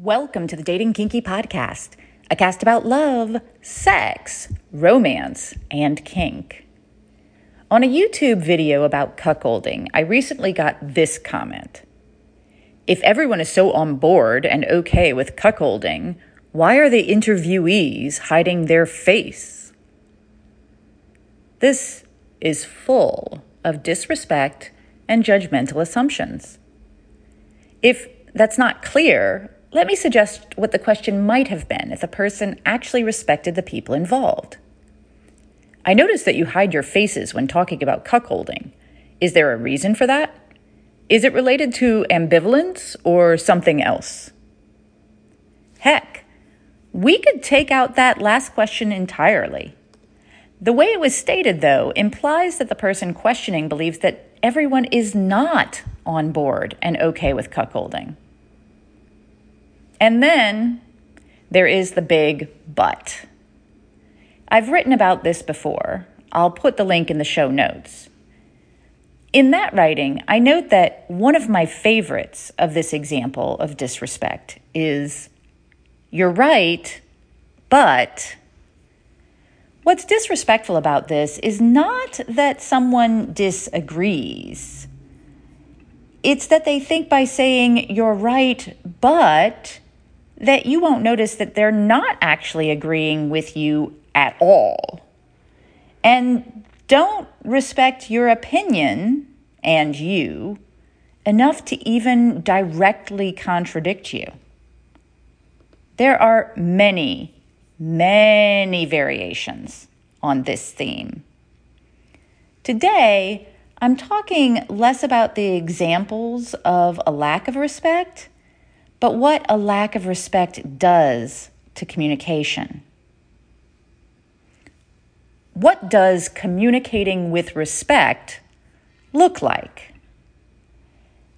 Welcome to the Dating Kinky Podcast, a cast about love, sex, romance, and kink. On a YouTube video about cuckolding, I recently got this comment. If everyone is so on board and okay with cuckolding, why are the interviewees hiding their face? This is full of disrespect and judgmental assumptions. If that's not clear, let me suggest what the question might have been if the person actually respected the people involved. I notice that you hide your faces when talking about cuckolding. Is there a reason for that? Is it related to ambivalence or something else? Heck, we could take out that last question entirely. The way it was stated, though, implies that the person questioning believes that everyone is not on board and okay with cuckolding. And then there is the big but. I've written about this before. I'll put the link in the show notes. In that writing, I note that one of my favorites of this example of disrespect is you're right, but. What's disrespectful about this is not that someone disagrees. It's that they think by saying, you're right, but, that you won't notice that they're not actually agreeing with you at all. And don't respect your opinion and you enough to even directly contradict you. There are many, many variations on this theme. Today, I'm talking less about the examples of a lack of respect, but what a lack of respect does to communication. What does communicating with respect look like?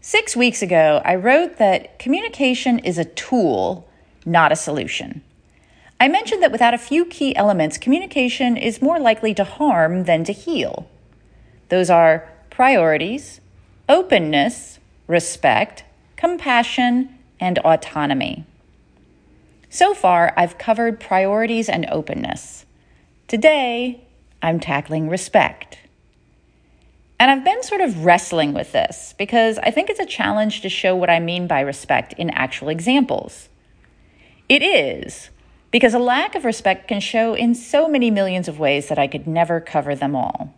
Six weeks ago, I wrote that communication is a tool, not a solution. I mentioned that without a few key elements, communication is more likely to harm than to heal. Those are priorities, openness, respect, compassion, and autonomy. So far, I've covered priorities and openness. Today, I'm tackling respect. And I've been sort of wrestling with this because I think it's a challenge to show what I mean by respect in actual examples. It is, because a lack of respect can show in so many millions of ways that I could never cover them all.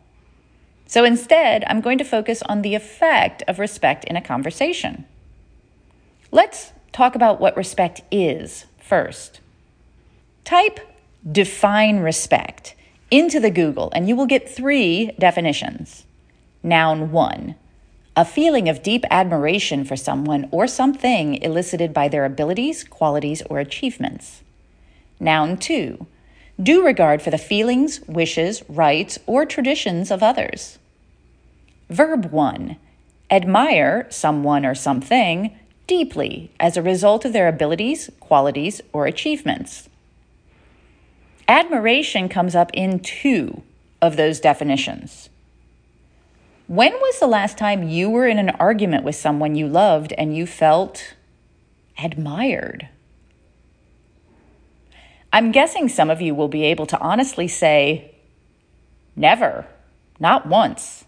So instead, I'm going to focus on the effect of respect in a conversation. Let's talk about what respect is first. Type define respect into the Google and you will get three definitions. Noun one, a feeling of deep admiration for someone or something elicited by their abilities, qualities, or achievements. Noun two, due regard for the feelings, wishes, rights, or traditions of others. Verb one, admire someone or something deeply as a result of their abilities, qualities, or achievements. Admiration comes up in two of those definitions. When was the last time you were in an argument with someone you loved and you felt admired? I'm guessing some of you will be able to honestly say, never, not once.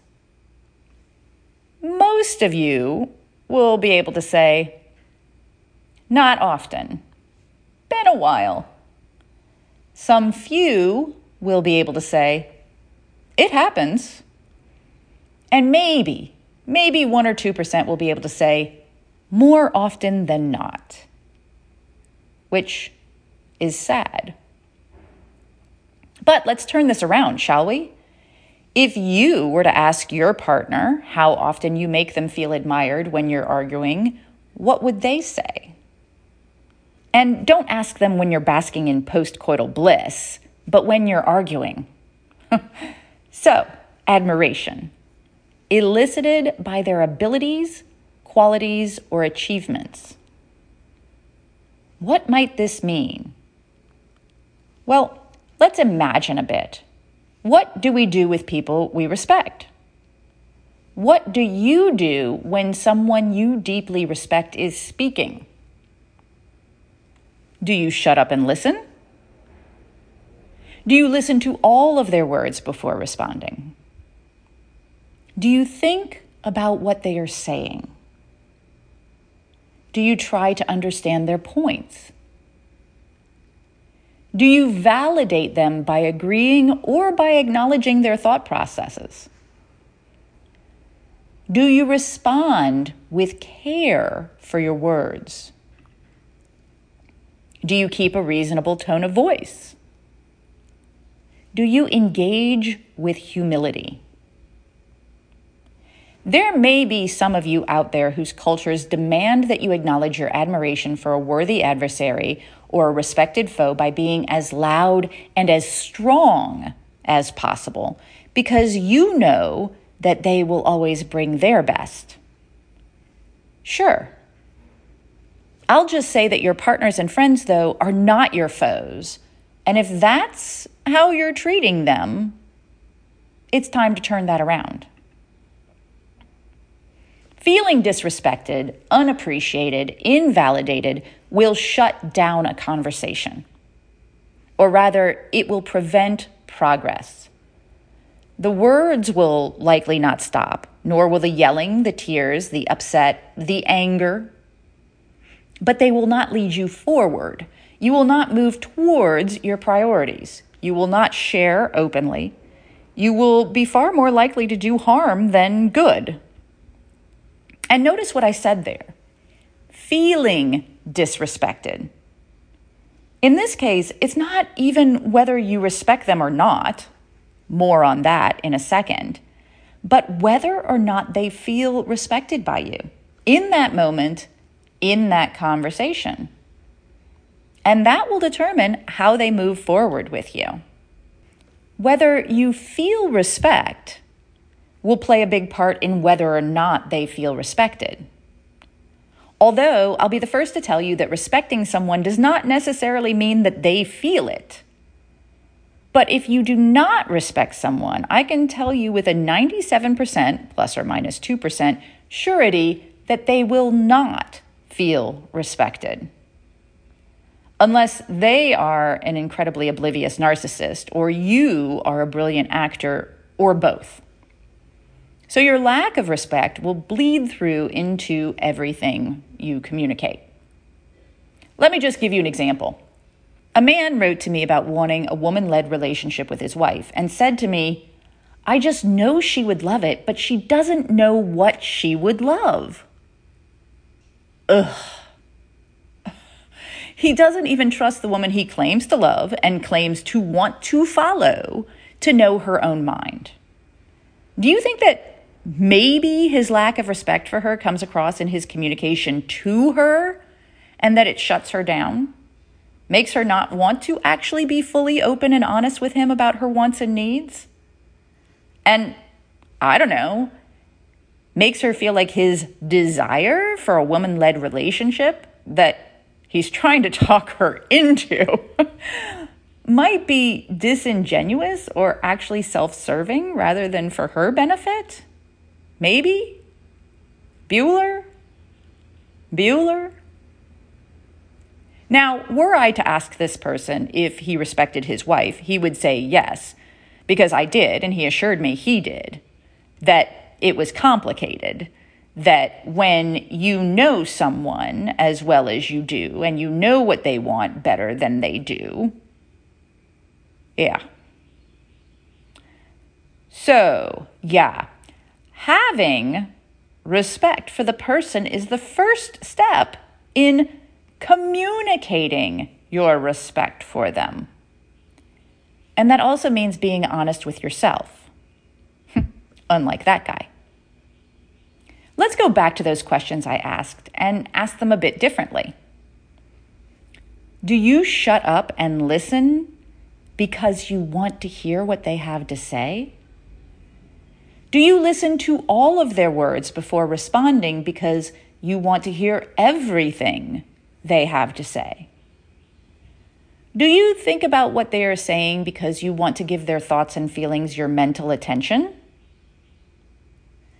Most of you will be able to say, not often, been a while. Some few will be able to say, it happens. And maybe, maybe 1 or 2% will be able to say, more often than not, which is sad. But let's turn this around, shall we? If you were to ask your partner how often you make them feel admired when you're arguing, what would they say? And don't ask them when you're basking in postcoital bliss, but when you're arguing. so, admiration, elicited by their abilities, qualities, or achievements. What might this mean? Well, let's imagine a bit. What do we do with people we respect? What do you do when someone you deeply respect is speaking? Do you shut up and listen? Do you listen to all of their words before responding? Do you think about what they are saying? Do you try to understand their points? Do you validate them by agreeing or by acknowledging their thought processes? Do you respond with care for your words? Do you keep a reasonable tone of voice? Do you engage with humility? There may be some of you out there whose cultures demand that you acknowledge your admiration for a worthy adversary or a respected foe by being as loud and as strong as possible because you know that they will always bring their best. Sure. I'll just say that your partners and friends, though, are not your foes. And if that's how you're treating them, it's time to turn that around. Feeling disrespected, unappreciated, invalidated will shut down a conversation. Or rather, it will prevent progress. The words will likely not stop, nor will the yelling, the tears, the upset, the anger. But they will not lead you forward. You will not move towards your priorities. You will not share openly. You will be far more likely to do harm than good. And notice what I said there feeling disrespected. In this case, it's not even whether you respect them or not more on that in a second. But whether or not they feel respected by you in that moment, in that conversation. And that will determine how they move forward with you. Whether you feel respect will play a big part in whether or not they feel respected. Although I'll be the first to tell you that respecting someone does not necessarily mean that they feel it. But if you do not respect someone, I can tell you with a 97% plus or minus 2% surety that they will not feel respected. Unless they are an incredibly oblivious narcissist, or you are a brilliant actor, or both. So your lack of respect will bleed through into everything you communicate. Let me just give you an example. A man wrote to me about wanting a woman led relationship with his wife and said to me, I just know she would love it, but she doesn't know what she would love. Ugh. He doesn't even trust the woman he claims to love and claims to want to follow to know her own mind. Do you think that maybe his lack of respect for her comes across in his communication to her and that it shuts her down? makes her not want to actually be fully open and honest with him about her wants and needs. And I don't know, makes her feel like his desire for a woman led relationship that he's trying to talk her into might be disingenuous or actually self serving rather than for her benefit. Maybe? Bueller? Bueller? Now, were I to ask this person if he respected his wife, he would say yes, because I did, and he assured me he did, that it was complicated. That when you know someone as well as you do, and you know what they want better than they do, yeah. So, yeah, having respect for the person is the first step in communicating your respect for them. And that also means being honest with yourself, unlike that guy. Let's go back to those questions I asked and ask them a bit differently. Do you shut up and listen because you want to hear what they have to say? Do you listen to all of their words before responding because you want to hear everything they have to say? Do you think about what they are saying because you want to give their thoughts and feelings your mental attention?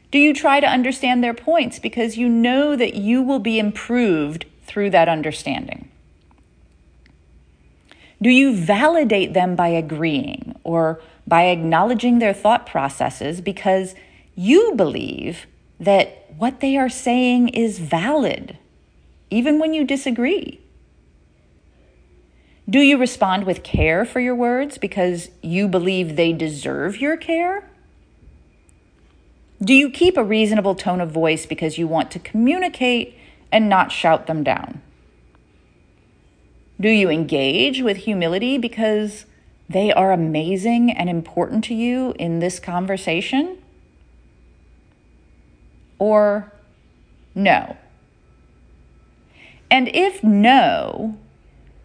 Do you try to understand their points because you know that you will be improved through that understanding? Do you validate them by agreeing or by acknowledging their thought processes because you believe that what they are saying is valid, even when you disagree? Do you respond with care for your words because you believe they deserve your care? Do you keep a reasonable tone of voice because you want to communicate and not shout them down? Do you engage with humility because they are amazing and important to you in this conversation? Or no? And if no,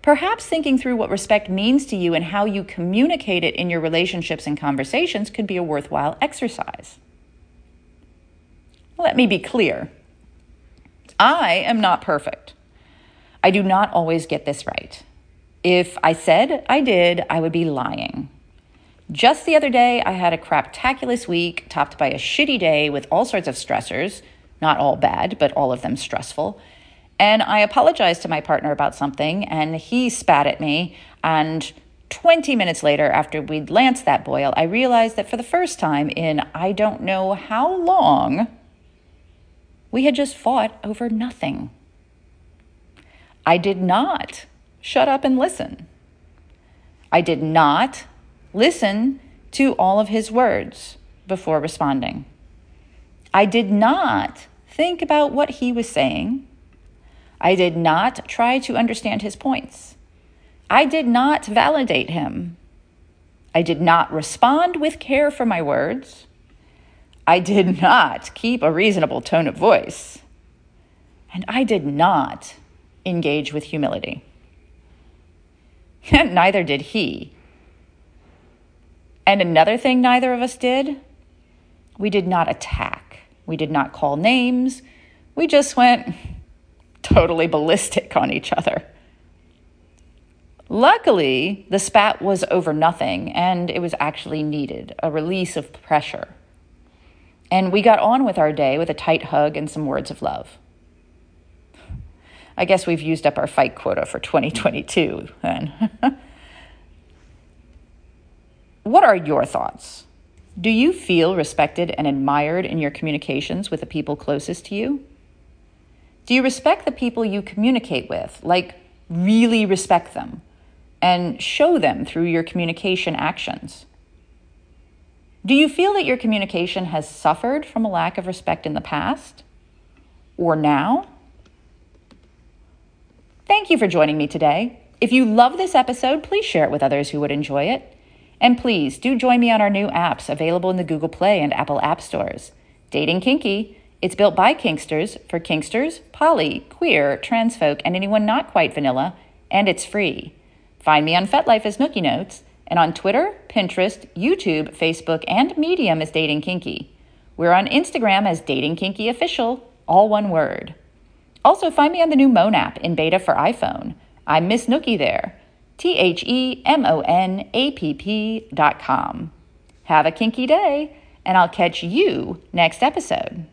perhaps thinking through what respect means to you and how you communicate it in your relationships and conversations could be a worthwhile exercise. Let me be clear I am not perfect. I do not always get this right. If I said I did, I would be lying. Just the other day, I had a craptaculous week topped by a shitty day with all sorts of stressors, not all bad, but all of them stressful. And I apologized to my partner about something, and he spat at me. And 20 minutes later, after we'd lanced that boil, I realized that for the first time in I don't know how long, we had just fought over nothing. I did not shut up and listen. I did not listen to all of his words before responding. I did not think about what he was saying. I did not try to understand his points. I did not validate him. I did not respond with care for my words. I did not keep a reasonable tone of voice. And I did not engage with humility. neither did he. And another thing neither of us did we did not attack, we did not call names, we just went totally ballistic on each other. Luckily, the spat was over nothing and it was actually needed a release of pressure. And we got on with our day with a tight hug and some words of love. I guess we've used up our fight quota for 2022 then. what are your thoughts? Do you feel respected and admired in your communications with the people closest to you? Do you respect the people you communicate with, like really respect them, and show them through your communication actions? Do you feel that your communication has suffered from a lack of respect in the past or now? Thank you for joining me today. If you love this episode, please share it with others who would enjoy it. And please do join me on our new apps available in the Google Play and Apple App Stores. Dating Kinky. It's built by Kinksters for Kinksters, poly, queer, trans folk, and anyone not quite vanilla, and it's free. Find me on FetLife as Nookie Notes, and on Twitter, Pinterest, YouTube, Facebook, and Medium as Dating Kinky. We're on Instagram as Dating Kinky Official, all one word. Also, find me on the new Moan app in beta for iPhone. I'm Miss Nookie there. T H E M O N A P P dot com. Have a kinky day, and I'll catch you next episode.